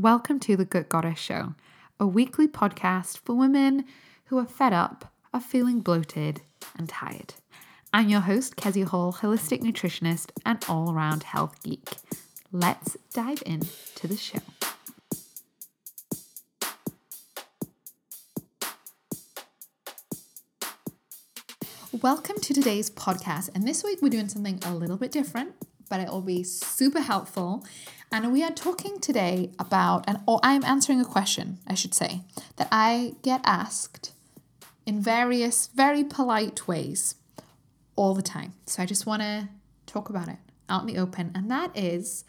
Welcome to the Gut Goddess Show, a weekly podcast for women who are fed up, are feeling bloated, and tired. I'm your host, Kezia Hall, holistic nutritionist and all around health geek. Let's dive into the show. Welcome to today's podcast. And this week we're doing something a little bit different, but it will be super helpful. And we are talking today about, and or I'm answering a question, I should say, that I get asked in various very polite ways all the time. So I just want to talk about it out in the open. And that is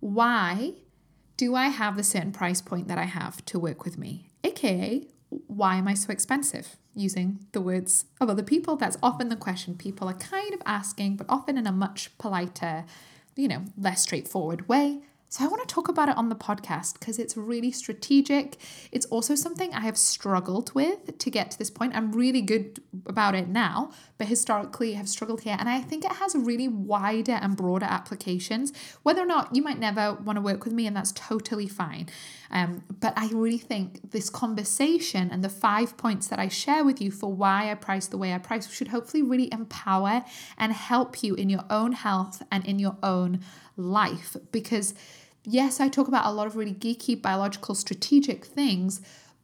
why do I have the certain price point that I have to work with me? AKA, why am I so expensive? Using the words of other people, that's often the question people are kind of asking, but often in a much politer, you know, less straightforward way. So I want to talk about it on the podcast because it's really strategic. It's also something I have struggled with to get to this point. I'm really good about it now, but historically have struggled here. And I think it has really wider and broader applications. Whether or not you might never want to work with me, and that's totally fine. Um, but I really think this conversation and the five points that I share with you for why I price the way I price should hopefully really empower and help you in your own health and in your own life. Because yes, I talk about a lot of really geeky, biological, strategic things,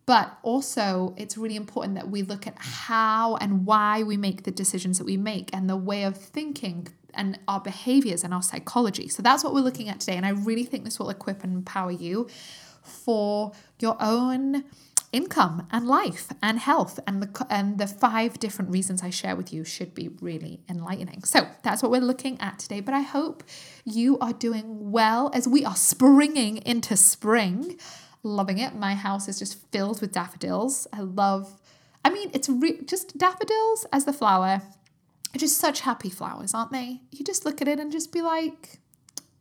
but also it's really important that we look at how and why we make the decisions that we make and the way of thinking and our behaviors and our psychology. So that's what we're looking at today. And I really think this will equip and empower you for your own income and life and health and the and the five different reasons I share with you should be really enlightening. So that's what we're looking at today, but I hope you are doing well as we are springing into spring. Loving it. My house is just filled with daffodils. I love I mean, it's re- just daffodils as the flower. Just such happy flowers, aren't they? You just look at it and just be like,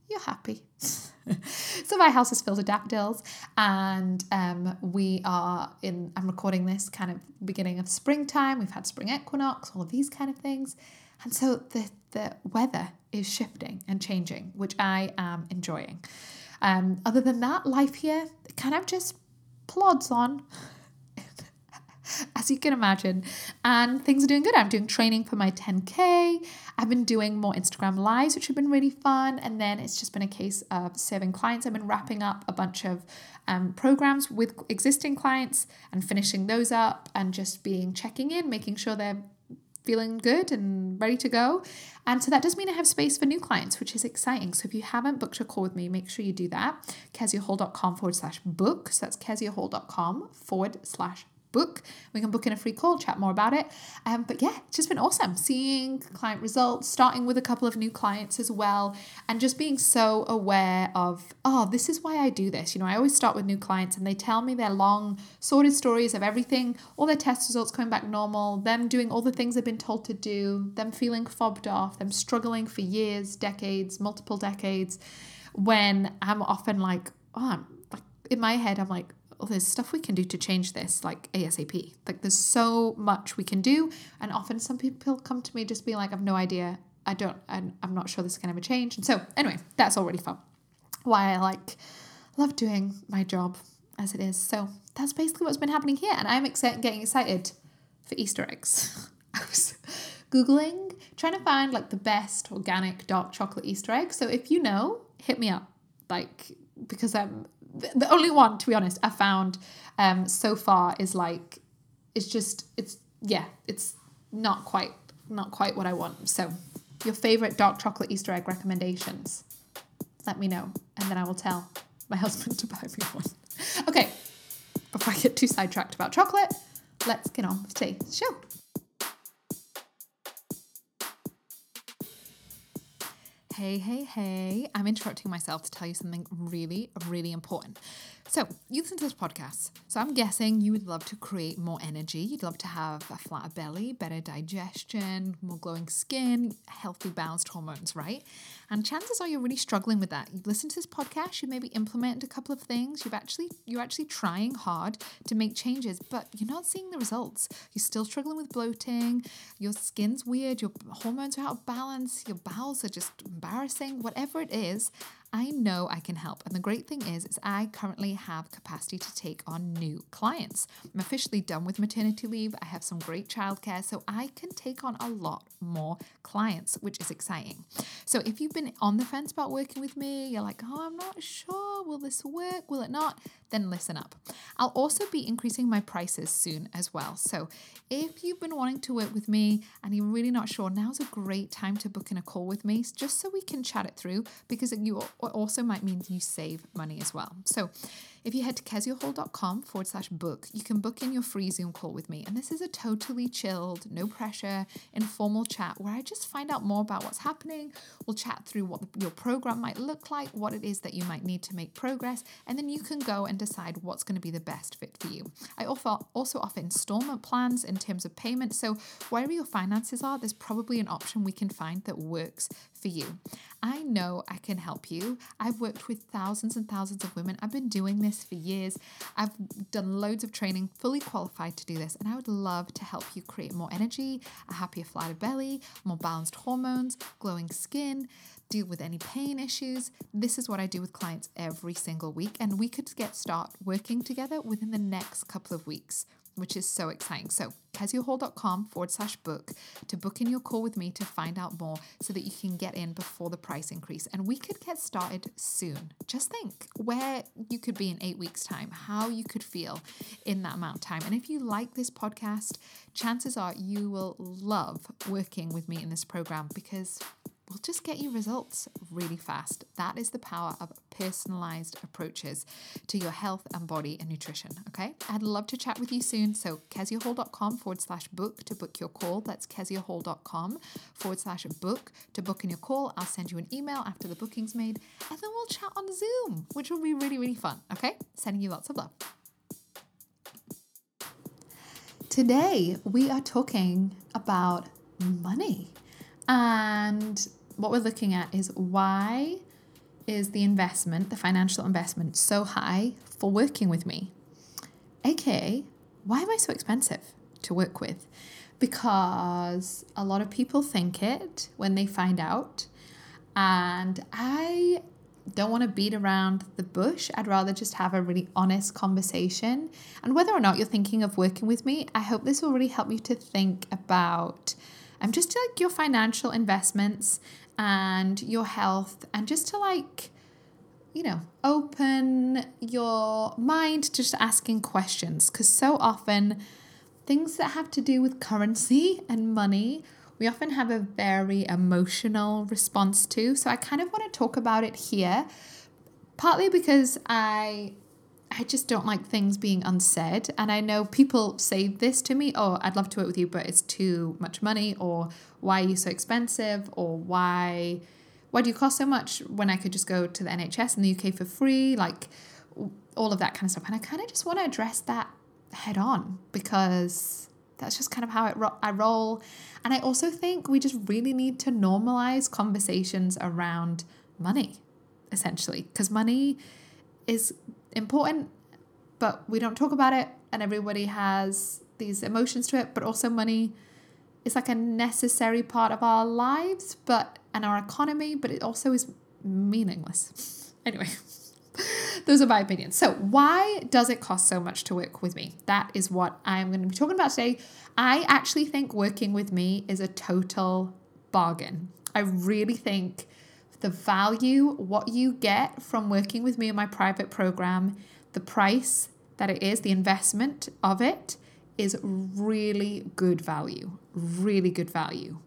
you're happy. so my house is filled with daffodils, and um, we are in. I'm recording this kind of beginning of springtime. We've had spring equinox, all of these kind of things, and so the the weather is shifting and changing, which I am enjoying. Um, other than that, life here kind of just plods on as you can imagine. And things are doing good. I'm doing training for my 10K. I've been doing more Instagram lives, which have been really fun. And then it's just been a case of serving clients. I've been wrapping up a bunch of um, programs with existing clients and finishing those up and just being checking in, making sure they're feeling good and ready to go. And so that does mean I have space for new clients, which is exciting. So if you haven't booked a call with me, make sure you do that. keziahall.com forward slash book. So that's keziahall.com forward slash book. We can book in a free call, chat more about it. Um, but yeah, it's just been awesome seeing client results, starting with a couple of new clients as well, and just being so aware of, oh, this is why I do this. You know, I always start with new clients and they tell me their long, sorted stories of everything, all their test results coming back normal, them doing all the things they've been told to do, them feeling fobbed off, them struggling for years, decades, multiple decades, when I'm often like, oh, I'm like, in my head, I'm like, oh, there's stuff we can do to change this, like ASAP. Like there's so much we can do. And often some people come to me just being like, I've no idea. I don't, I'm, I'm not sure this can ever change. And so anyway, that's already fun. Why I like love doing my job as it is. So that's basically what's been happening here. And I'm excited, getting excited for Easter eggs. I was Googling, trying to find like the best organic dark chocolate Easter egg. So if you know, hit me up. Like, because I'm the only one to be honest i found um so far is like it's just it's yeah it's not quite not quite what i want. So your favorite dark chocolate easter egg recommendations? Let me know and then i will tell my husband to buy me one. Okay before i get too sidetracked about chocolate let's get on with today's show Hey, hey, hey. I'm interrupting myself to tell you something really, really important. So, you listen to this podcast. So, I'm guessing you would love to create more energy. You'd love to have a flatter belly, better digestion, more glowing skin, healthy, balanced hormones, right? And chances are you're really struggling with that. You listen to this podcast, you maybe implemented a couple of things. You've actually you're actually trying hard to make changes, but you're not seeing the results. You're still struggling with bloating. Your skin's weird. Your hormones are out of balance. Your bowels are just embarrassing. Whatever it is, I know I can help. And the great thing is, is I currently have capacity to take on new clients. I'm officially done with maternity leave. I have some great childcare, so I can take on a lot more clients, which is exciting. So if you've been on the fence about working with me, you're like, oh, I'm not sure, will this work? Will it not? Then listen up. I'll also be increasing my prices soon as well. So if you've been wanting to work with me and you're really not sure, now's a great time to book in a call with me just so we can chat it through because you also might mean you save money as well. So if you head to keziahall.com forward slash book, you can book in your free Zoom call with me. And this is a totally chilled, no pressure, informal chat where I just find out more about what's happening. We'll chat through what your program might look like, what it is that you might need to make progress, and then you can go and decide what's going to be the best fit for you. I offer, also offer installment plans in terms of payment. So wherever your finances are, there's probably an option we can find that works for you. I know I can help you. I've worked with thousands and thousands of women. I've been doing this for years. I've done loads of training, fully qualified to do this, and I would love to help you create more energy, a happier, flatter belly, more balanced hormones, glowing skin, deal with any pain issues. This is what I do with clients every single week, and we could get start working together within the next couple of weeks which is so exciting. So, keziahall.com forward slash book to book in your call with me to find out more so that you can get in before the price increase. And we could get started soon. Just think where you could be in eight weeks' time, how you could feel in that amount of time. And if you like this podcast, chances are you will love working with me in this program because will just get you results really fast. That is the power of personalized approaches to your health and body and nutrition. Okay. I'd love to chat with you soon. So, keziahall.com forward slash book to book your call. That's keziahall.com forward slash book to book in your call. I'll send you an email after the booking's made, and then we'll chat on Zoom, which will be really, really fun. Okay. Sending you lots of love. Today, we are talking about money. And what we're looking at is why is the investment, the financial investment, so high for working with me? AKA, why am I so expensive to work with? Because a lot of people think it when they find out. And I don't want to beat around the bush. I'd rather just have a really honest conversation. And whether or not you're thinking of working with me, I hope this will really help you to think about um, just like your financial investments and your health and just to like you know open your mind to just asking questions because so often things that have to do with currency and money we often have a very emotional response to so i kind of want to talk about it here partly because i I just don't like things being unsaid. And I know people say this to me oh, I'd love to work with you, but it's too much money, or why are you so expensive, or why. Why do you cost so much when I could just go to the NHS in the UK for free? Like all of that kind of stuff. And I kind of just want to address that head on because that's just kind of how ro- I roll. And I also think we just really need to normalize conversations around money, essentially, because money is important, but we don't talk about it, and everybody has these emotions to it, but also money is like a necessary part of our lives, but and our economy, but it also is meaningless. anyway, those are my opinions. So, why does it cost so much to work with me? That is what I'm going to be talking about today. I actually think working with me is a total bargain. I really think the value, what you get from working with me in my private program, the price that it is, the investment of it is really good value, really good value.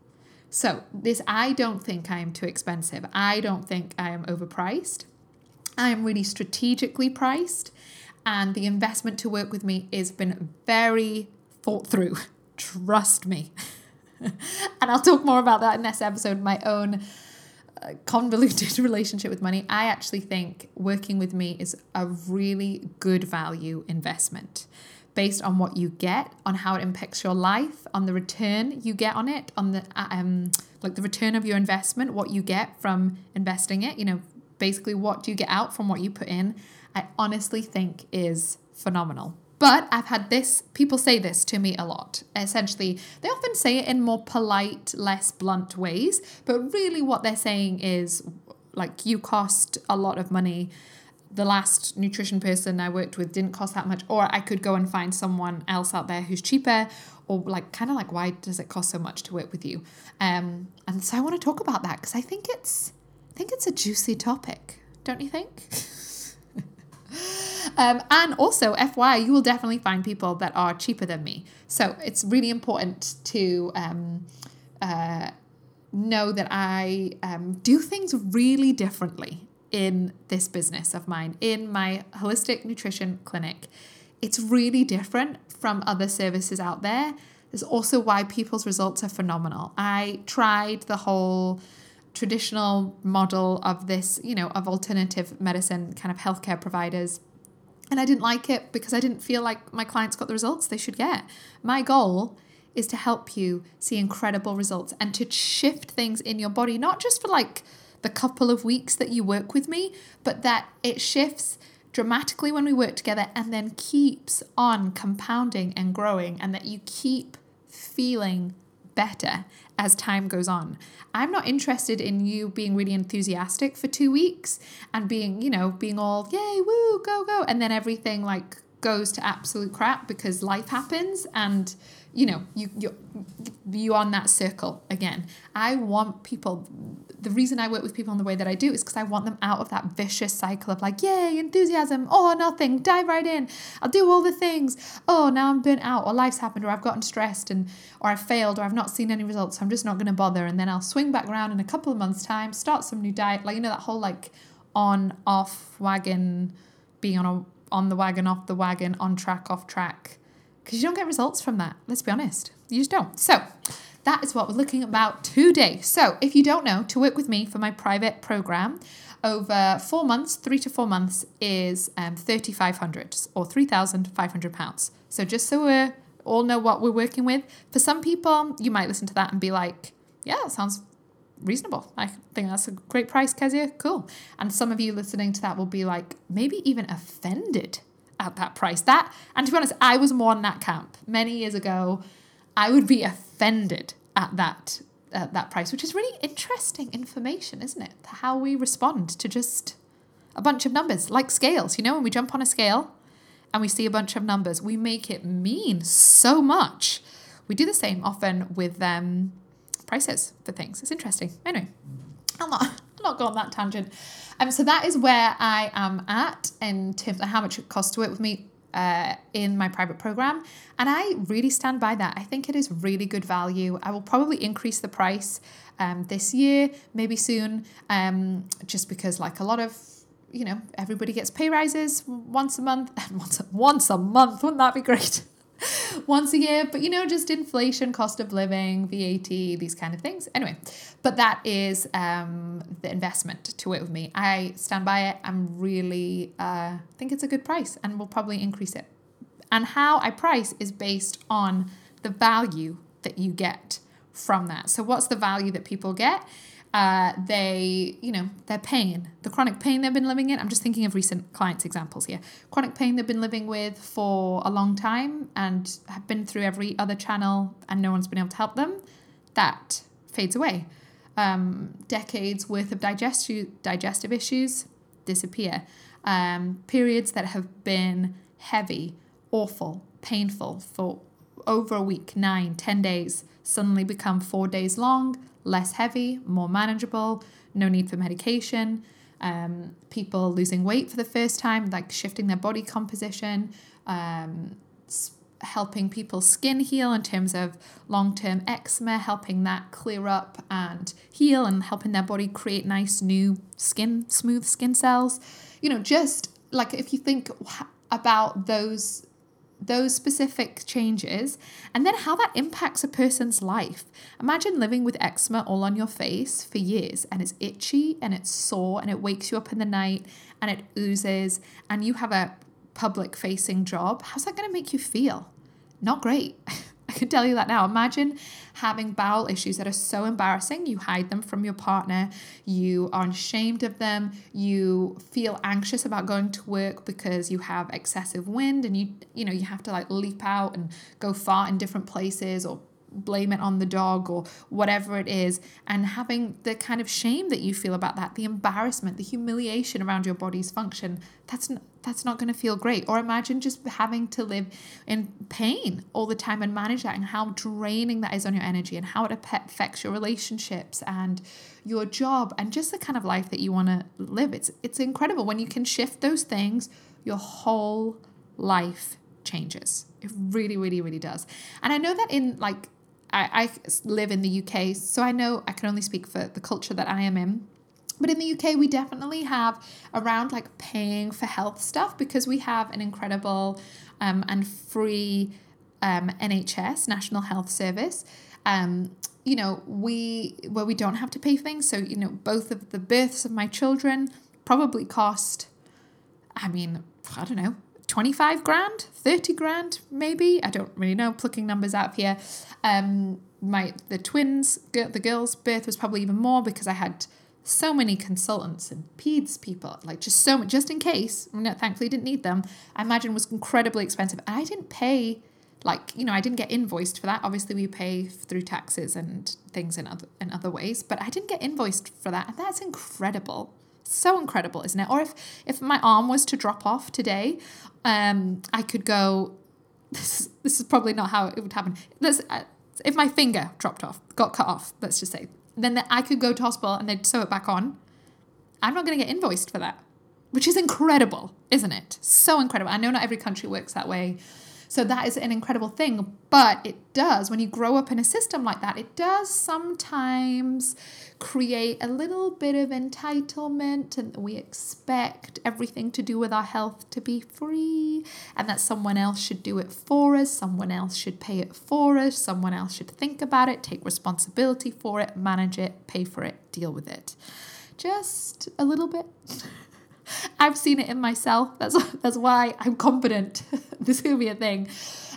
So, this, I don't think I am too expensive. I don't think I am overpriced. I am really strategically priced, and the investment to work with me has been very thought through. Trust me. and I'll talk more about that in this episode, my own uh, convoluted relationship with money, I actually think working with me is a really good value investment based on what you get, on how it impacts your life, on the return you get on it, on the um like the return of your investment, what you get from investing it, you know, basically what do you get out from what you put in. I honestly think is phenomenal. But I've had this, people say this to me a lot. Essentially, they often say it in more polite, less blunt ways, but really what they're saying is like you cost a lot of money the last nutrition person I worked with didn't cost that much, or I could go and find someone else out there who's cheaper, or like kind of like why does it cost so much to work with you? Um, and so I want to talk about that because I think it's I think it's a juicy topic, don't you think? um, and also, FY, you will definitely find people that are cheaper than me. So it's really important to um, uh, know that I um, do things really differently in this business of mine, in my holistic nutrition clinic. It's really different from other services out there. There's also why people's results are phenomenal. I tried the whole traditional model of this, you know, of alternative medicine kind of healthcare providers. And I didn't like it because I didn't feel like my clients got the results they should get. My goal is to help you see incredible results and to shift things in your body, not just for like the couple of weeks that you work with me, but that it shifts dramatically when we work together and then keeps on compounding and growing, and that you keep feeling better as time goes on. I'm not interested in you being really enthusiastic for two weeks and being, you know, being all, yay, woo, go, go. And then everything like goes to absolute crap because life happens and you know you you you on that circle again i want people the reason i work with people in the way that i do is because i want them out of that vicious cycle of like yay enthusiasm oh nothing dive right in i'll do all the things oh now i'm burnt out or life's happened or i've gotten stressed and or i've failed or i've not seen any results so i'm just not going to bother and then i'll swing back around in a couple of months time start some new diet like you know that whole like on off wagon being on a on the wagon off the wagon on track off track because you don't get results from that. Let's be honest. You just don't. So, that is what we're looking about today. So, if you don't know, to work with me for my private program over four months, three to four months, is um, 3,500 or 3,500 pounds. So, just so we all know what we're working with, for some people, you might listen to that and be like, yeah, that sounds reasonable. I think that's a great price, Kezia. Cool. And some of you listening to that will be like, maybe even offended at that price. That, and to be honest, I was more in that camp many years ago. I would be offended at that uh, that price, which is really interesting information, isn't it? How we respond to just a bunch of numbers, like scales. You know, when we jump on a scale and we see a bunch of numbers, we make it mean so much. We do the same often with um, prices for things. It's interesting. Anyway, I'm not, I'm not going on that tangent. Um, so that is where I am at in terms of how much it costs to work with me uh, in my private program. And I really stand by that. I think it is really good value. I will probably increase the price um, this year, maybe soon, um, just because, like a lot of you know, everybody gets pay rises once a month. once once a month, wouldn't that be great? once a year, but you know, just inflation, cost of living, VAT, these kind of things. Anyway, but that is um, the investment to it with me. I stand by it. I'm really uh, think it's a good price, and we'll probably increase it. And how I price is based on the value that you get from that. So, what's the value that people get? Uh, they, you know, their pain, the chronic pain they've been living in. I'm just thinking of recent clients' examples here. Chronic pain they've been living with for a long time and have been through every other channel and no one's been able to help them. That fades away. Um, decades worth of digestive digestive issues disappear. Um, periods that have been heavy, awful, painful for over a week, nine, ten days, suddenly become four days long less heavy, more manageable, no need for medication. Um, people losing weight for the first time, like shifting their body composition, um, helping people's skin heal in terms of long term eczema, helping that clear up and heal, and helping their body create nice new skin, smooth skin cells. You know, just like if you think about those those specific changes and then how that impacts a person's life. Imagine living with eczema all on your face for years and it's itchy and it's sore and it wakes you up in the night and it oozes and you have a public facing job. How's that going to make you feel? Not great. I can tell you that now. Imagine having bowel issues that are so embarrassing. You hide them from your partner. You are ashamed of them. You feel anxious about going to work because you have excessive wind and you you know you have to like leap out and go far in different places or blame it on the dog or whatever it is and having the kind of shame that you feel about that the embarrassment the humiliation around your body's function that's that's not going to feel great or imagine just having to live in pain all the time and manage that and how draining that is on your energy and how it affects your relationships and your job and just the kind of life that you want to live it's it's incredible when you can shift those things your whole life changes. It really, really, really does. And I know that in like, I, I live in the UK, so I know I can only speak for the culture that I am in. But in the UK, we definitely have around like paying for health stuff because we have an incredible um, and free um, NHS, National Health Service. Um, you know, we where we don't have to pay things. So you know, both of the births of my children probably cost. I mean, I don't know, 25 grand, 30 grand, maybe. I don't really know, plucking numbers out here. Um, my the twins, the girls' birth was probably even more because I had so many consultants and peds people, like just so much, just in case. thankfully, didn't need them. I imagine was incredibly expensive. And I didn't pay, like you know, I didn't get invoiced for that. Obviously, we pay through taxes and things in other in other ways, but I didn't get invoiced for that, and that's incredible so incredible, isn't it? Or if if my arm was to drop off today, um, I could go. This this is probably not how it would happen. Let's, uh, if my finger dropped off, got cut off, let's just say, then the, I could go to hospital and they'd sew it back on. I'm not going to get invoiced for that, which is incredible, isn't it? So incredible. I know not every country works that way. So that is an incredible thing. But it does, when you grow up in a system like that, it does sometimes create a little bit of entitlement and we expect everything to do with our health to be free and that someone else should do it for us, someone else should pay it for us, someone else should think about it, take responsibility for it, manage it, pay for it, deal with it. Just a little bit. I've seen it in myself. That's that's why I'm confident this is gonna be a thing.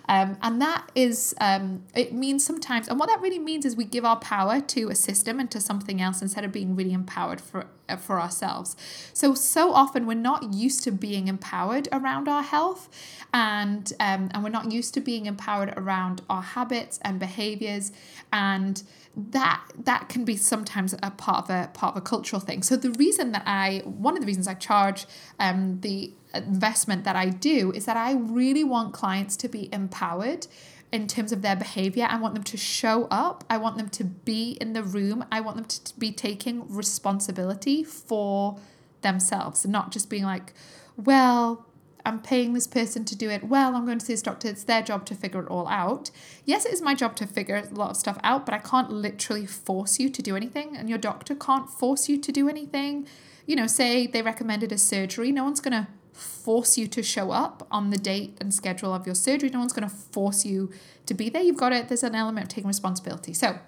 Um, and that is, um, it means sometimes, and what that really means is we give our power to a system and to something else instead of being really empowered for uh, for ourselves. So so often we're not used to being empowered around our health, and um, and we're not used to being empowered around our habits and behaviors and that that can be sometimes a part of a part of a cultural thing. So the reason that I one of the reasons I charge um, the investment that I do is that I really want clients to be empowered in terms of their behavior. I want them to show up. I want them to be in the room. I want them to be taking responsibility for themselves and not just being like, well, I'm paying this person to do it. Well, I'm going to see this doctor. It's their job to figure it all out. Yes, it is my job to figure a lot of stuff out, but I can't literally force you to do anything, and your doctor can't force you to do anything. You know, say they recommended a surgery, no one's going to force you to show up on the date and schedule of your surgery. No one's going to force you to be there. You've got it. There's an element of taking responsibility. So,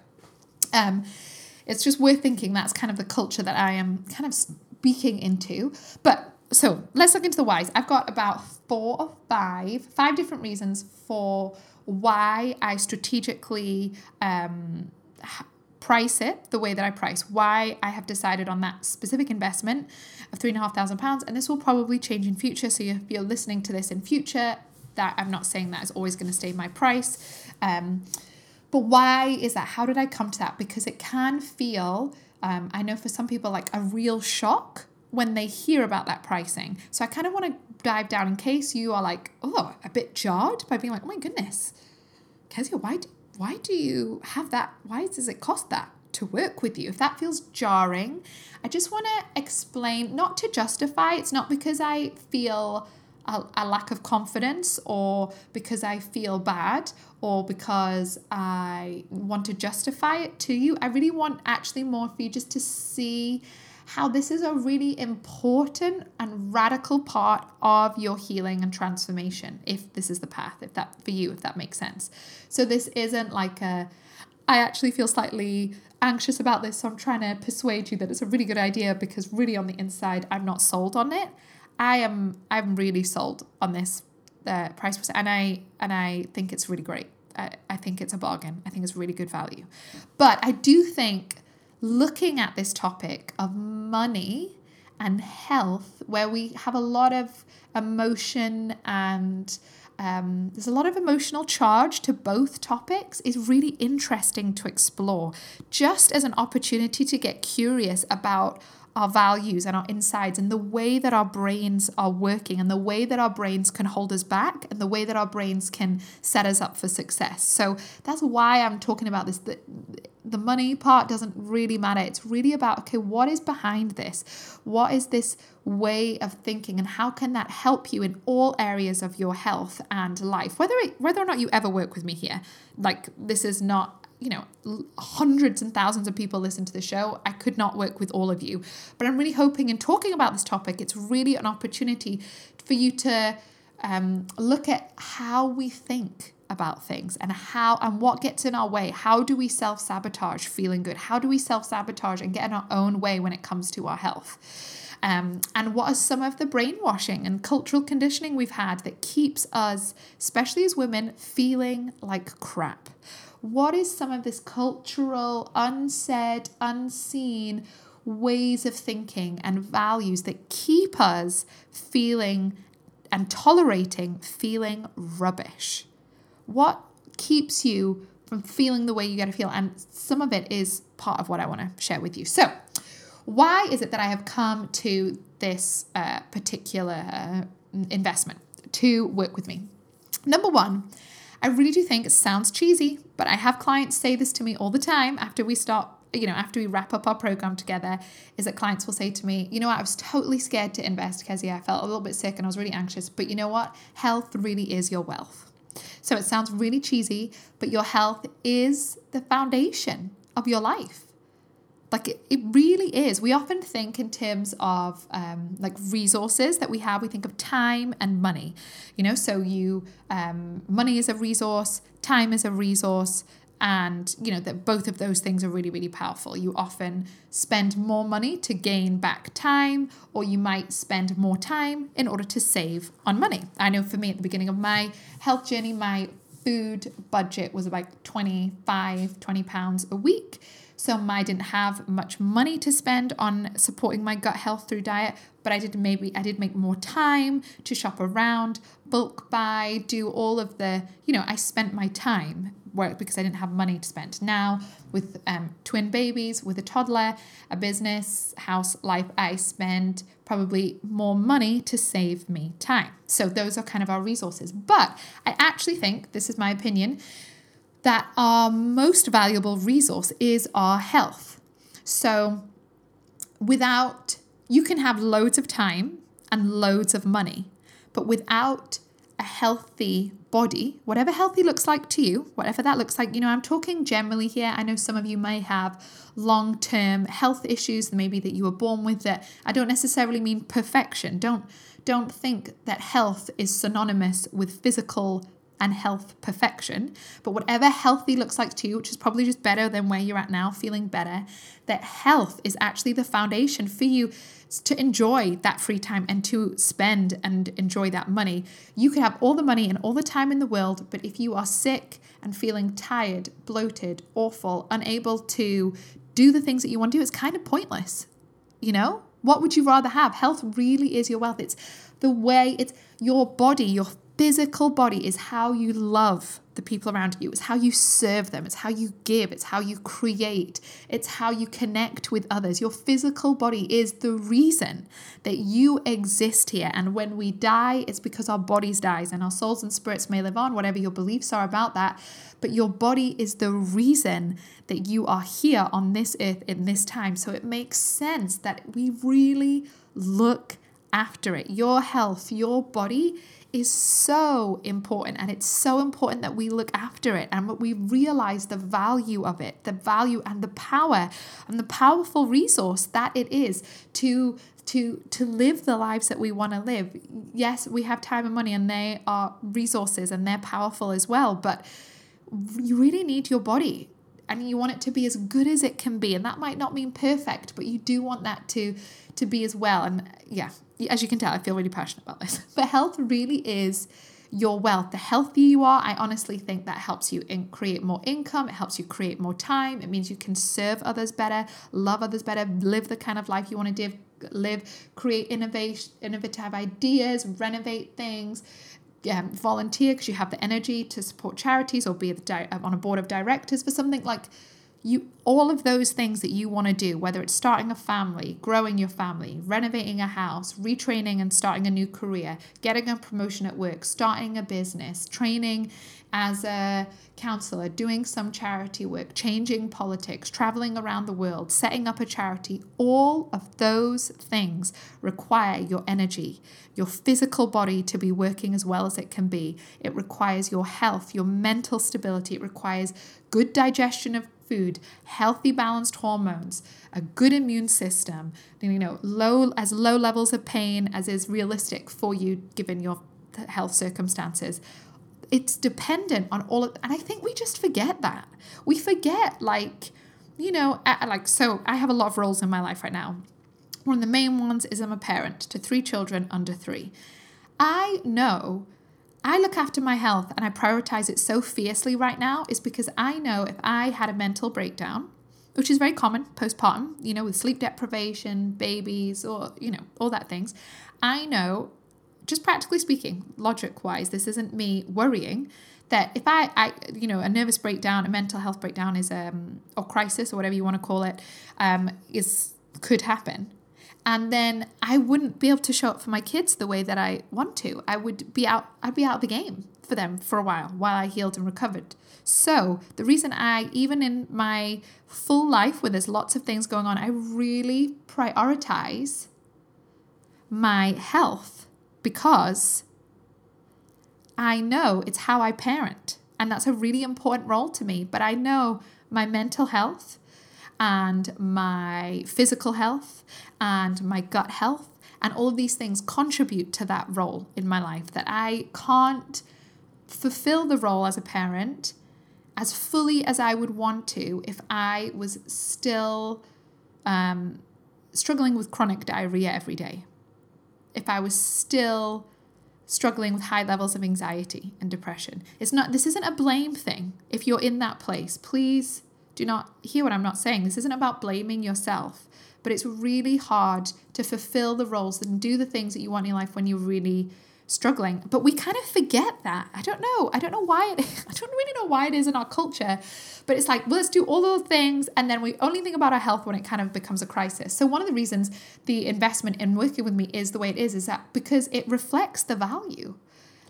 um, it's just worth thinking that's kind of the culture that I am kind of speaking into. But so let's look into the whys. I've got about four or five, five different reasons for why I strategically um, price it the way that I price, why I have decided on that specific investment of three and a half thousand pounds. And this will probably change in future. So if you're listening to this in future, that I'm not saying that is always going to stay my price. Um, but why is that? How did I come to that? Because it can feel, um, I know for some people, like a real shock when they hear about that pricing. So I kind of want to dive down in case you are like, oh, a bit jarred by being like, oh my goodness, Kezia, why do, why do you have that? Why does it cost that to work with you? If that feels jarring, I just want to explain, not to justify, it's not because I feel a, a lack of confidence or because I feel bad or because I want to justify it to you. I really want actually more for you just to see how this is a really important and radical part of your healing and transformation if this is the path if that for you if that makes sense. So this isn't like a i actually feel slightly anxious about this so i'm trying to persuade you that it's a really good idea because really on the inside i'm not sold on it. I am i'm really sold on this uh, price and i and i think it's really great. I, I think it's a bargain. I think it's really good value. But i do think looking at this topic of money and health, where we have a lot of emotion and um, there's a lot of emotional charge to both topics, is really interesting to explore. Just as an opportunity to get curious about our values and our insides and the way that our brains are working and the way that our brains can hold us back and the way that our brains can set us up for success. So that's why I'm talking about this. The, the money part doesn't really matter. It's really about okay, what is behind this? What is this way of thinking and how can that help you in all areas of your health and life? Whether it, whether or not you ever work with me here. Like this is not you know, hundreds and thousands of people listen to the show. I could not work with all of you. But I'm really hoping in talking about this topic, it's really an opportunity for you to um, look at how we think about things and how and what gets in our way. How do we self sabotage feeling good? How do we self sabotage and get in our own way when it comes to our health? Um, and what are some of the brainwashing and cultural conditioning we've had that keeps us, especially as women, feeling like crap? What is some of this cultural, unsaid, unseen ways of thinking and values that keep us feeling and tolerating feeling rubbish? What keeps you from feeling the way you got to feel? And some of it is part of what I want to share with you. So, why is it that I have come to this uh, particular uh, investment to work with me? Number one, I really do think it sounds cheesy, but I have clients say this to me all the time after we start you know, after we wrap up our program together, is that clients will say to me, you know what, I was totally scared to invest, Kezia. I felt a little bit sick and I was really anxious. But you know what? Health really is your wealth. So it sounds really cheesy, but your health is the foundation of your life. Like it, it really is. We often think in terms of um, like resources that we have. We think of time and money. You know, so you um, money is a resource, time is a resource, and you know that both of those things are really really powerful you often spend more money to gain back time or you might spend more time in order to save on money i know for me at the beginning of my health journey my food budget was about 25 20 pounds a week so I didn't have much money to spend on supporting my gut health through diet, but I did maybe I did make more time to shop around, bulk buy, do all of the, you know, I spent my time work because I didn't have money to spend. Now with um, twin babies, with a toddler, a business, house, life, I spend probably more money to save me time. So those are kind of our resources. But I actually think, this is my opinion, that our most valuable resource is our health. So, without, you can have loads of time and loads of money, but without a healthy body, whatever healthy looks like to you, whatever that looks like, you know, I'm talking generally here. I know some of you may have long term health issues, maybe that you were born with that. I don't necessarily mean perfection. Don't don't think that health is synonymous with physical and health perfection. But whatever healthy looks like to you, which is probably just better than where you're at now, feeling better, that health is actually the foundation for you to enjoy that free time and to spend and enjoy that money. You could have all the money and all the time in the world, but if you are sick and feeling tired, bloated, awful, unable to do the things that you want to do, it's kind of pointless. You know? What would you rather have? Health really is your wealth. It's the way, it's your body, your physical body is how you love the people around you. It's how you serve them. It's how you give. It's how you create. It's how you connect with others. Your physical body is the reason that you exist here. And when we die, it's because our bodies dies and our souls and spirits may live on, whatever your beliefs are about that. But your body is the reason that you are here on this earth in this time. So it makes sense that we really look after it. Your health, your body is so important and it's so important that we look after it and we realize the value of it, the value and the power and the powerful resource that it is to to to live the lives that we want to live. Yes, we have time and money and they are resources and they're powerful as well, but you really need your body and you want it to be as good as it can be and that might not mean perfect but you do want that to to be as well and yeah as you can tell, I feel really passionate about this. But health really is your wealth. The healthier you are, I honestly think that helps you in create more income. It helps you create more time. It means you can serve others better, love others better, live the kind of life you want to live, create innovation, innovative ideas, renovate things, um, volunteer because you have the energy to support charities or be on a board of directors for something like you all of those things that you want to do whether it's starting a family growing your family renovating a house retraining and starting a new career getting a promotion at work starting a business training as a counselor doing some charity work changing politics traveling around the world setting up a charity all of those things require your energy your physical body to be working as well as it can be. It requires your health your mental stability. It requires good digestion of food, healthy balanced hormones, a good immune system, you know, low as low levels of pain as is realistic for you given your health circumstances. It's dependent on all of and I think we just forget that. We forget like you know, like so I have a lot of roles in my life right now. One of the main ones is I'm a parent to three children under 3. I know I look after my health and I prioritize it so fiercely right now is because I know if I had a mental breakdown, which is very common postpartum, you know, with sleep deprivation, babies, or, you know, all that things, I know, just practically speaking, logic wise, this isn't me worrying that if I, I, you know, a nervous breakdown, a mental health breakdown is, um, or crisis or whatever you want to call it, um, is, could happen and then I wouldn't be able to show up for my kids the way that I want to. I would be out I'd be out of the game for them for a while while I healed and recovered. So, the reason I even in my full life where there's lots of things going on, I really prioritize my health because I know it's how I parent and that's a really important role to me, but I know my mental health and my physical health and my gut health. And all of these things contribute to that role in my life that I can't fulfill the role as a parent as fully as I would want to if I was still um, struggling with chronic diarrhea every day. If I was still struggling with high levels of anxiety and depression. It's not this isn't a blame thing. If you're in that place, please do not hear what I'm not saying. This isn't about blaming yourself, but it's really hard to fulfill the roles and do the things that you want in your life when you're really struggling. But we kind of forget that. I don't know. I don't know why it I don't really know why it is in our culture. But it's like, well, let's do all those things and then we only think about our health when it kind of becomes a crisis. So one of the reasons the investment in working with me is the way it is is that because it reflects the value.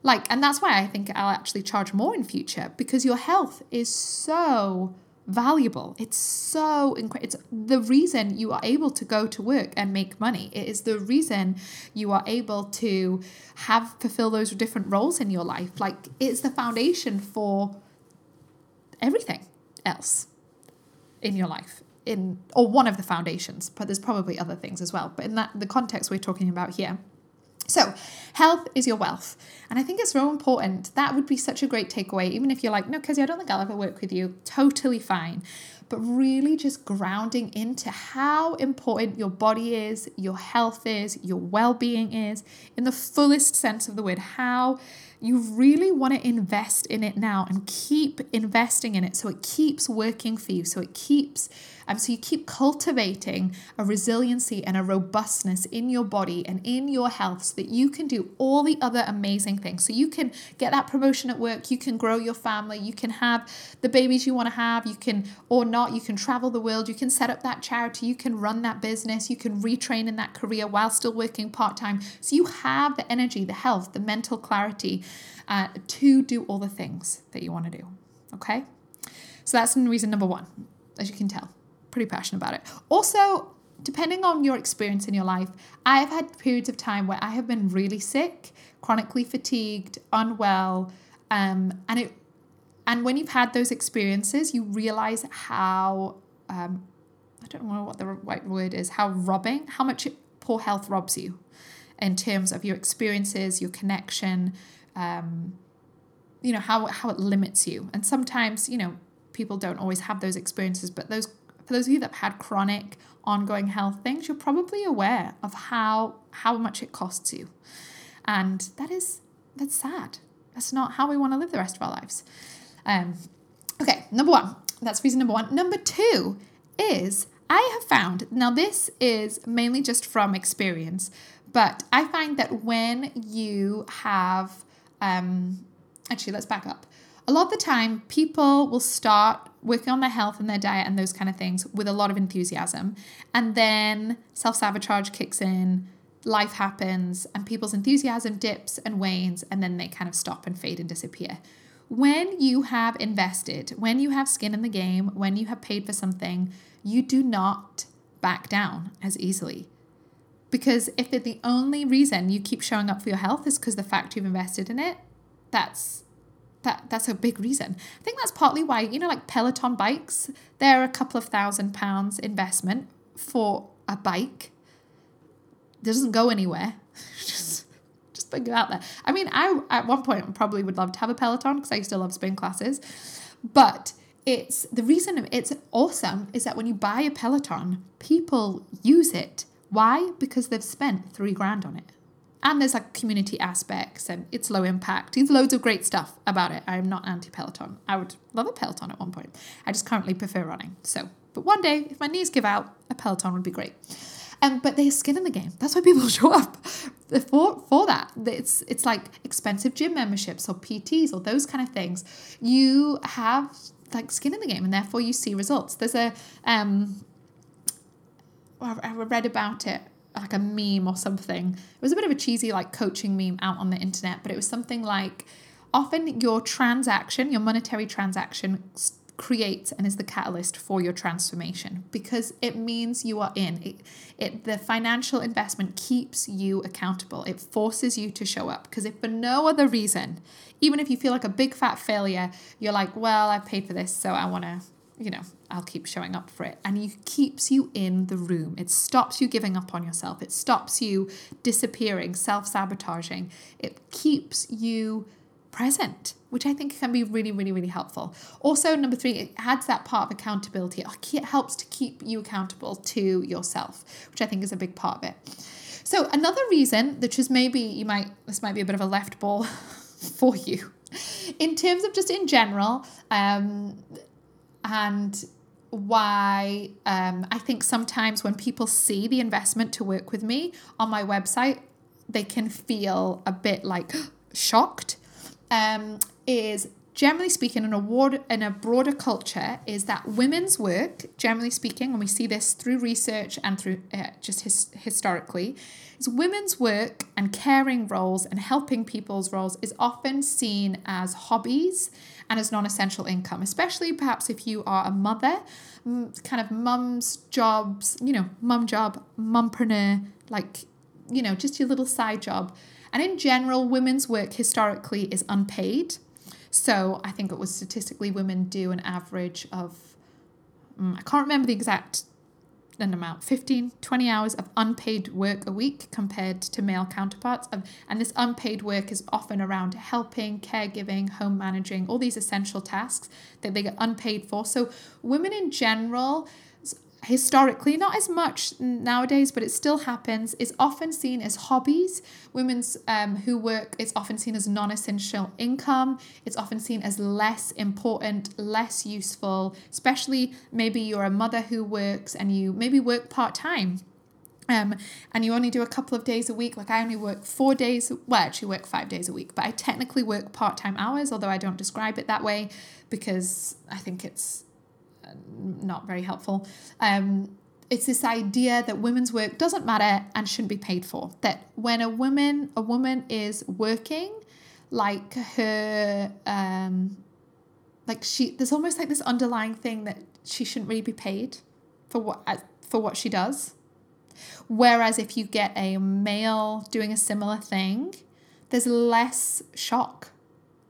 Like, and that's why I think I'll actually charge more in future because your health is so valuable. It's so incredible. It's the reason you are able to go to work and make money. It is the reason you are able to have fulfill those different roles in your life. Like it's the foundation for everything else in your life. In or one of the foundations, but there's probably other things as well. But in that the context we're talking about here, so, health is your wealth. And I think it's so important. That would be such a great takeaway, even if you're like, no, Kezia, I don't think I'll ever work with you. Totally fine. But really just grounding into how important your body is, your health is, your well being is, in the fullest sense of the word, how you really want to invest in it now and keep investing in it so it keeps working for you, so it keeps um, so you keep cultivating a resiliency and a robustness in your body and in your health so that you can do all the other amazing things. So you can get that promotion at work, you can grow your family, you can have the babies you want to have, you can or not, you can travel the world, you can set up that charity, you can run that business, you can retrain in that career while still working part time. So you have the energy, the health, the mental clarity uh, to do all the things that you want to do. Okay? So that's reason number one, as you can tell pretty passionate about it. Also, depending on your experience in your life, I have had periods of time where I have been really sick, chronically fatigued, unwell, um, and it and when you've had those experiences, you realize how um, I don't know what the right word is, how robbing, how much poor health robs you in terms of your experiences, your connection, um, you know, how, how it limits you. And sometimes, you know, people don't always have those experiences, but those for those of you that have had chronic ongoing health things, you're probably aware of how how much it costs you. And that is that's sad. That's not how we want to live the rest of our lives. Um, okay, number one. That's reason number one. Number two is I have found, now this is mainly just from experience, but I find that when you have, um, actually, let's back up. A lot of the time, people will start working on their health and their diet and those kind of things with a lot of enthusiasm. And then self sabotage kicks in, life happens, and people's enthusiasm dips and wanes, and then they kind of stop and fade and disappear. When you have invested, when you have skin in the game, when you have paid for something, you do not back down as easily. Because if the only reason you keep showing up for your health is because the fact you've invested in it, that's that that's a big reason. I think that's partly why, you know, like Peloton bikes, they're a couple of thousand pounds investment for a bike. It doesn't go anywhere. just just put it out there. I mean, I at one point probably would love to have a Peloton because I used to love spin classes. But it's the reason it's awesome is that when you buy a Peloton, people use it. Why? Because they've spent three grand on it. And there's like community aspects and it's low impact. There's loads of great stuff about it. I'm not anti Peloton. I would love a Peloton at one point. I just currently prefer running. So, but one day, if my knees give out, a Peloton would be great. Um, but there's skin in the game. That's why people show up for for that. It's it's like expensive gym memberships or PTs or those kind of things. You have like skin in the game, and therefore you see results. There's a um, I read about it like a meme or something. It was a bit of a cheesy like coaching meme out on the internet, but it was something like often your transaction, your monetary transaction creates and is the catalyst for your transformation because it means you are in it, it the financial investment keeps you accountable it forces you to show up because if for no other reason even if you feel like a big fat failure you're like well i've paid for this so i want to you know i'll keep showing up for it and it keeps you in the room it stops you giving up on yourself it stops you disappearing self-sabotaging it keeps you present, which I think can be really, really, really helpful. Also, number three, it adds that part of accountability. It helps to keep you accountable to yourself, which I think is a big part of it. So, another reason, which is maybe you might, this might be a bit of a left ball for you, in terms of just in general, um, and why um, I think sometimes when people see the investment to work with me on my website, they can feel a bit like shocked um, is generally speaking in a ward, in a broader culture is that women's work generally speaking and we see this through research and through uh, just his, historically is women's work and caring roles and helping people's roles is often seen as hobbies and as non-essential income especially perhaps if you are a mother kind of mum's jobs you know mum job mumpreneur like you know just your little side job and in general, women's work historically is unpaid. So I think it was statistically women do an average of, um, I can't remember the exact amount 15 20 hours of unpaid work a week compared to male counterparts and this unpaid work is often around helping caregiving home managing all these essential tasks that they get unpaid for. So women in general historically, not as much nowadays, but it still happens, is often seen as hobbies. Women's um, who work, it's often seen as non essential income. It's often seen as less important, less useful, especially maybe you're a mother who works and you maybe work part time. Um, and you only do a couple of days a week. Like I only work four days, well, I actually work five days a week, but I technically work part time hours, although I don't describe it that way because I think it's not very helpful. Um, it's this idea that women's work doesn't matter and shouldn't be paid for. That when a woman a woman is working, like her, um, like she, there's almost like this underlying thing that she shouldn't really be paid for what for what she does. Whereas if you get a male doing a similar thing, there's less shock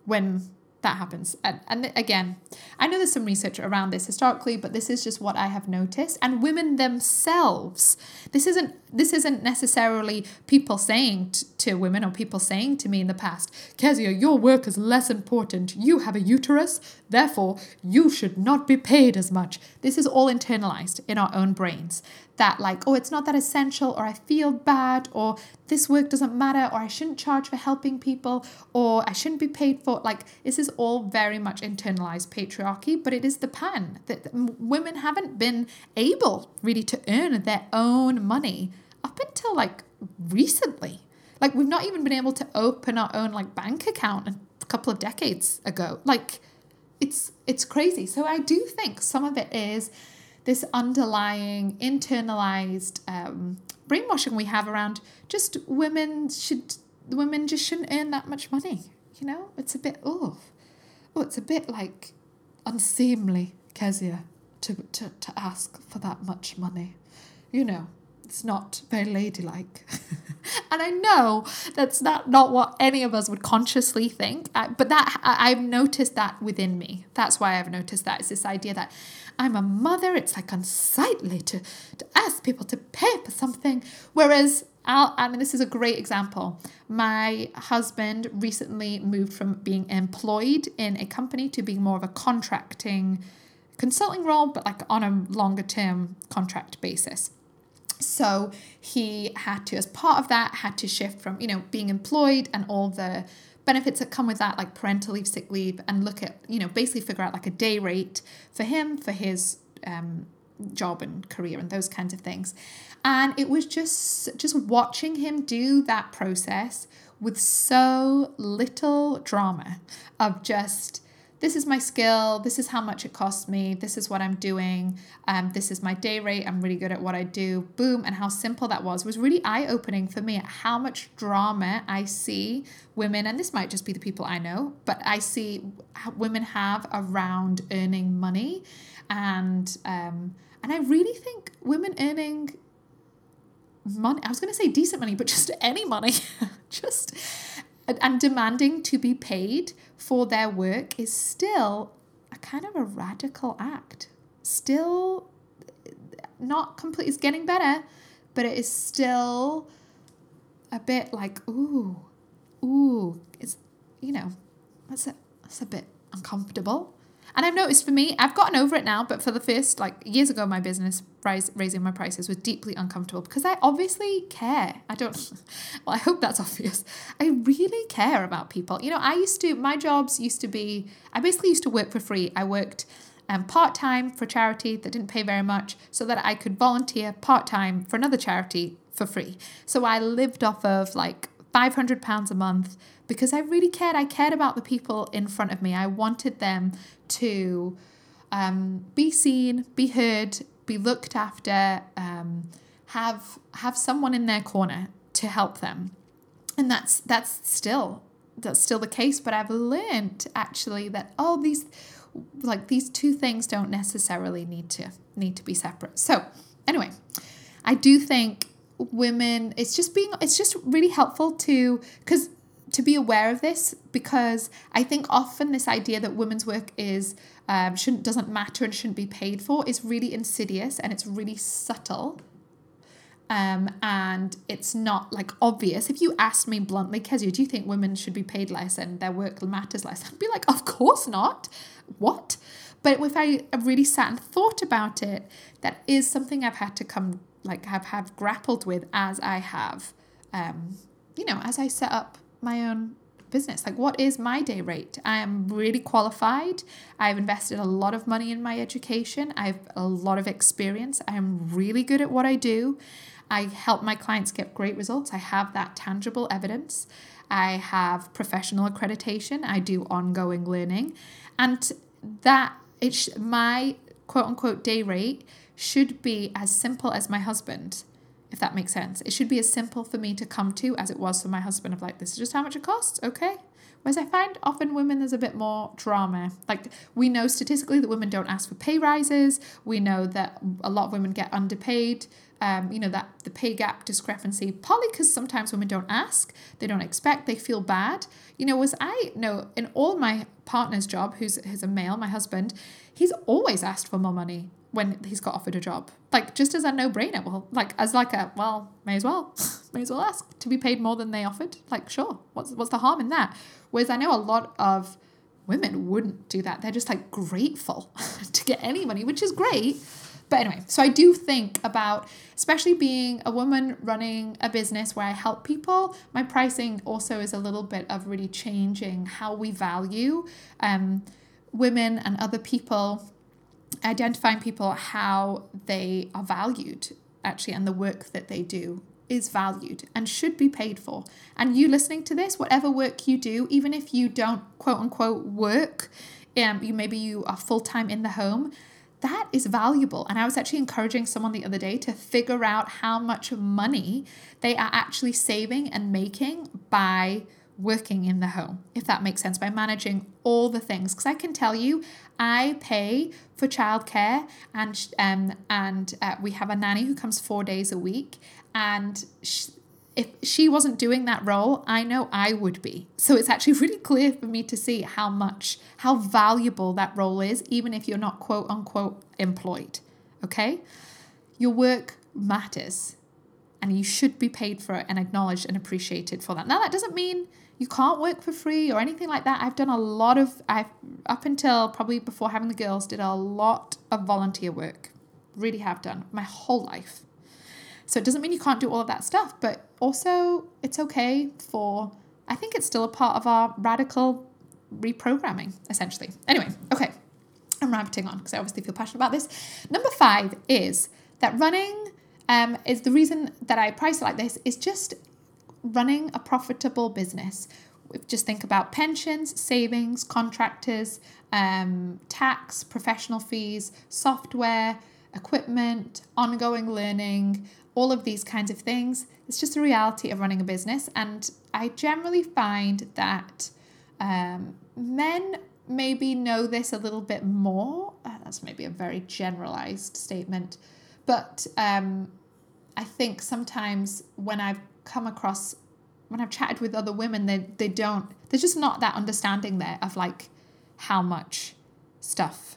when that happens. And, and again, I know there's some research around this historically, but this is just what I have noticed. And women themselves, this isn't this isn't necessarily people saying t- to women or people saying to me in the past, Kezia, your work is less important. You have a uterus, therefore you should not be paid as much. This is all internalized in our own brains that like oh it's not that essential or i feel bad or this work doesn't matter or i shouldn't charge for helping people or i shouldn't be paid for like this is all very much internalized patriarchy, but it is the pan that women haven't been able really to earn their own money up until like recently. Like we've not even been able to open our own like bank account a couple of decades ago. Like it's it's crazy. So I do think some of it is this underlying internalized um, brainwashing we have around just women should women just shouldn't earn that much money. You know, it's a bit oh, oh, it's a bit like unseemly, Kezia, to to to ask for that much money. You know, it's not very ladylike. and I know that's not, not what any of us would consciously think, but that I've noticed that within me. That's why I've noticed that. It's this idea that I'm a mother. It's like unsightly to, to ask people to pay for something. Whereas, I'll, I mean, this is a great example. My husband recently moved from being employed in a company to being more of a contracting consulting role, but like on a longer term contract basis. So he had to, as part of that, had to shift from, you know, being employed and all the benefits that come with that, like parental leave, sick leave, and look at, you know, basically figure out like a day rate for him, for his um, job and career and those kinds of things. And it was just just watching him do that process with so little drama of just this is my skill, this is how much it costs me, this is what I'm doing, um, this is my day rate, I'm really good at what I do, boom, and how simple that was was really eye opening for me at how much drama I see women, and this might just be the people I know, but I see women have around earning money, and um, and I really think women earning money, I was going to say decent money, but just any money, just and demanding to be paid for their work is still a kind of a radical act. Still not complete, it's getting better, but it is still a bit like, ooh, ooh, it's, you know, that's a, that's a bit uncomfortable. And I've noticed for me, I've gotten over it now, but for the first, like years ago, my business rise, raising my prices was deeply uncomfortable because I obviously care. I don't, well, I hope that's obvious. I really care about people. You know, I used to, my jobs used to be, I basically used to work for free. I worked um, part time for charity that didn't pay very much so that I could volunteer part time for another charity for free. So I lived off of like £500 a month because I really cared. I cared about the people in front of me. I wanted them to um, be seen, be heard, be looked after, um, have have someone in their corner to help them, and that's that's still that's still the case. But I've learned actually that oh these like these two things don't necessarily need to need to be separate. So anyway, I do think women it's just being it's just really helpful to because to be aware of this because I think often this idea that women's work is um, shouldn't doesn't matter and shouldn't be paid for is really insidious and it's really subtle. Um, and it's not like obvious. If you asked me bluntly, Kezia, do you think women should be paid less and their work matters less? I'd be like, of course not. What? But if I really sat and thought about it, that is something I've had to come like have have grappled with as I have, um, you know, as I set up my own business. Like, what is my day rate? I am really qualified. I've invested a lot of money in my education. I have a lot of experience. I am really good at what I do. I help my clients get great results. I have that tangible evidence. I have professional accreditation. I do ongoing learning. And that it's my quote unquote day rate should be as simple as my husband if that makes sense. It should be as simple for me to come to as it was for my husband of like, this is just how much it costs, okay? Whereas I find often women there's a bit more drama. Like we know statistically that women don't ask for pay rises. We know that a lot of women get underpaid. Um, you know that the pay gap discrepancy, partly because sometimes women don't ask, they don't expect, they feel bad. You know, was I know in all my partner's job, who's who's a male, my husband, he's always asked for more money when he's got offered a job. Like just as a no brainer. Well, like as like a well, may as well, may as well ask to be paid more than they offered. Like sure, what's what's the harm in that? Whereas I know a lot of women wouldn't do that. They're just like grateful to get any money, which is great. but anyway, so I do think about, especially being a woman running a business where I help people, my pricing also is a little bit of really changing how we value um, women and other people, identifying people how they are valued actually and the work that they do is valued and should be paid for. And you listening to this, whatever work you do, even if you don't quote unquote work, um, you maybe you are full time in the home, that is valuable. And I was actually encouraging someone the other day to figure out how much money they are actually saving and making by working in the home, if that makes sense, by managing all the things. Because I can tell you, I pay for childcare, and um, and uh, we have a nanny who comes four days a week, and if she wasn't doing that role, I know I would be. So it's actually really clear for me to see how much, how valuable that role is, even if you're not quote unquote employed. Okay? Your work matters and you should be paid for it and acknowledged and appreciated for that. Now, that doesn't mean you can't work for free or anything like that. I've done a lot of, I've up until probably before having the girls, did a lot of volunteer work. Really have done my whole life. So it doesn't mean you can't do all of that stuff, but also it's okay for, I think it's still a part of our radical reprogramming, essentially. Anyway, okay, I'm rabbiting on because I obviously feel passionate about this. Number five is that running um, is the reason that I price it like this is just running a profitable business. Just think about pensions, savings, contractors, um, tax, professional fees, software, equipment, ongoing learning, all of these kinds of things. It's just the reality of running a business. And I generally find that um, men maybe know this a little bit more. Uh, that's maybe a very generalized statement. But um, I think sometimes when I've come across, when I've chatted with other women, they, they don't, there's just not that understanding there of like how much stuff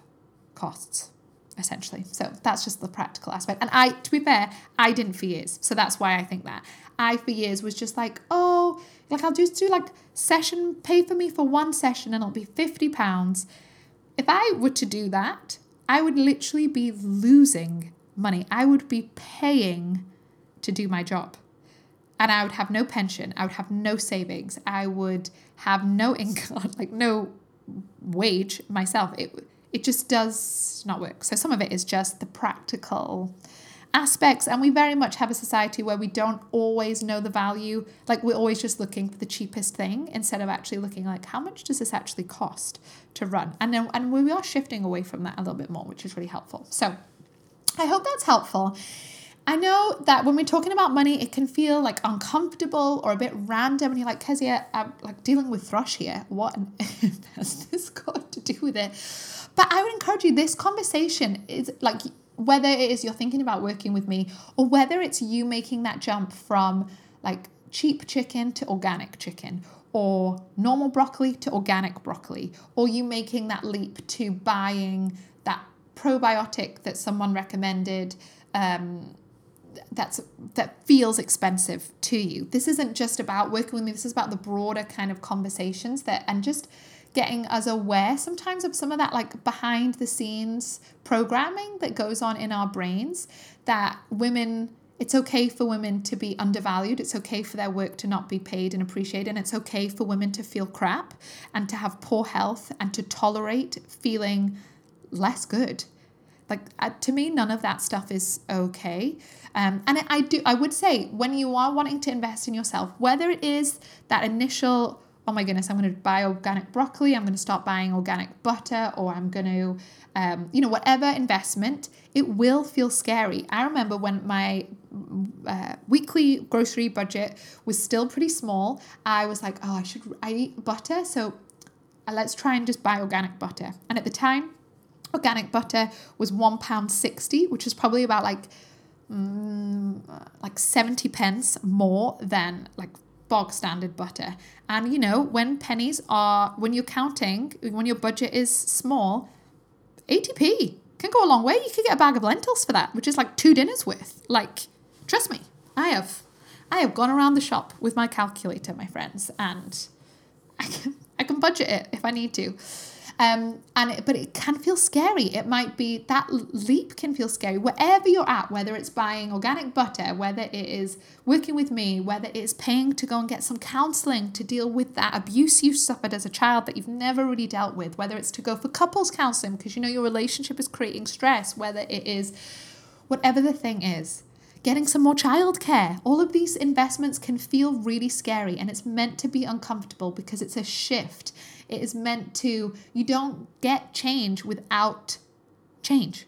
costs essentially. So that's just the practical aspect. And I, to be fair, I didn't for years. So that's why I think that. I, for years, was just like, oh, like I'll just do like session, pay for me for one session and it'll be £50. If I were to do that, I would literally be losing money. I would be paying to do my job. And I would have no pension. I would have no savings. I would have no income, like no wage myself. It it just does not work. So some of it is just the practical aspects and we very much have a society where we don't always know the value like we're always just looking for the cheapest thing instead of actually looking like how much does this actually cost to run and then and we are shifting away from that a little bit more which is really helpful so i hope that's helpful I know that when we're talking about money, it can feel like uncomfortable or a bit random, and you're like, Kezia, I'm like dealing with thrush here. What has this got to do with it? But I would encourage you, this conversation is like whether it is you're thinking about working with me or whether it's you making that jump from like cheap chicken to organic chicken or normal broccoli to organic broccoli or you making that leap to buying that probiotic that someone recommended um, that's that feels expensive to you. This isn't just about working with me this is about the broader kind of conversations that and just getting us aware sometimes of some of that like behind the scenes programming that goes on in our brains that women it's okay for women to be undervalued it's okay for their work to not be paid and appreciated and it's okay for women to feel crap and to have poor health and to tolerate feeling less good. Like uh, to me none of that stuff is okay um, and I, I do i would say when you are wanting to invest in yourself whether it is that initial oh my goodness, I'm going to buy organic broccoli, I'm going to start buying organic butter, or I'm going to, um, you know, whatever investment, it will feel scary. I remember when my uh, weekly grocery budget was still pretty small, I was like, oh, I should, I eat butter, so uh, let's try and just buy organic butter. And at the time, organic butter was £1.60, which is probably about like, mm, like 70 pence more than like bog standard butter. And you know, when pennies are, when you're counting, when your budget is small, 80p can go a long way. You could get a bag of lentils for that, which is like two dinners worth. Like, trust me, I have, I have gone around the shop with my calculator, my friends, and I can, I can budget it if I need to. Um, and it, but it can feel scary. It might be that leap can feel scary wherever you're at, whether it's buying organic butter, whether it is working with me, whether it's paying to go and get some counseling to deal with that abuse you suffered as a child that you've never really dealt with, whether it's to go for couples counseling because you know your relationship is creating stress, whether it is whatever the thing is getting some more childcare. All of these investments can feel really scary and it's meant to be uncomfortable because it's a shift. It is meant to, you don't get change without change.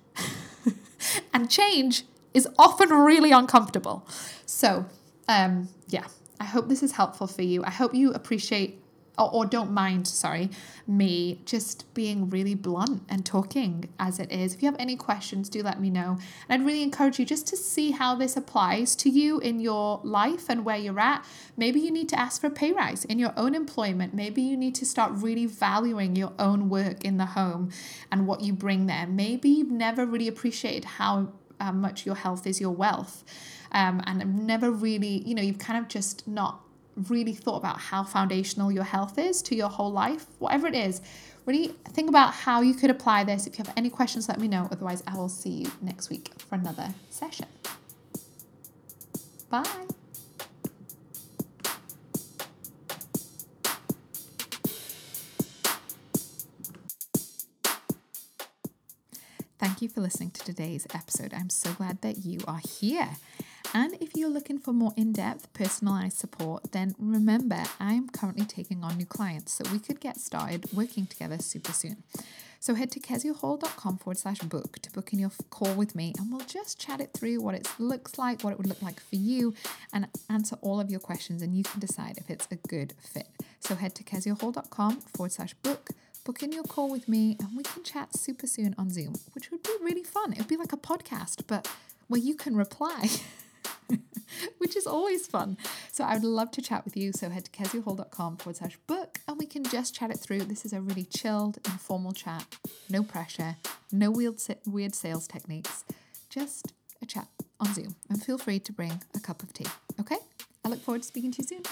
and change is often really uncomfortable. So, um, yeah, I hope this is helpful for you. I hope you appreciate or, or don't mind, sorry, me just being really blunt and talking as it is. If you have any questions, do let me know. And I'd really encourage you just to see how this applies to you in your life and where you're at. Maybe you need to ask for a pay rise in your own employment. Maybe you need to start really valuing your own work in the home and what you bring there. Maybe you've never really appreciated how uh, much your health is your wealth. Um, and I've never really, you know, you've kind of just not really thought about how foundational your health is to your whole life, whatever it is, really think about how you could apply this. If you have any questions, let me know. Otherwise, I will see you next week for another session. Bye. Thank you for listening to today's episode. I'm so glad that you are here. And if you're looking for more in depth, personalized support, then remember I'm currently taking on new clients, so we could get started working together super soon. So head to kezihall.com forward slash book to book in your call with me, and we'll just chat it through what it looks like, what it would look like for you, and answer all of your questions, and you can decide if it's a good fit. So head to kezihall.com forward slash book book in your call with me and we can chat super soon on Zoom, which would be really fun. It would be like a podcast, but where you can reply. which is always fun. So I would love to chat with you. So head to kezihall.com forward slash book and we can just chat it through. This is a really chilled, informal chat, no pressure, no weird, weird sales techniques, just a chat on Zoom. And feel free to bring a cup of tea. Okay? I look forward to speaking to you soon.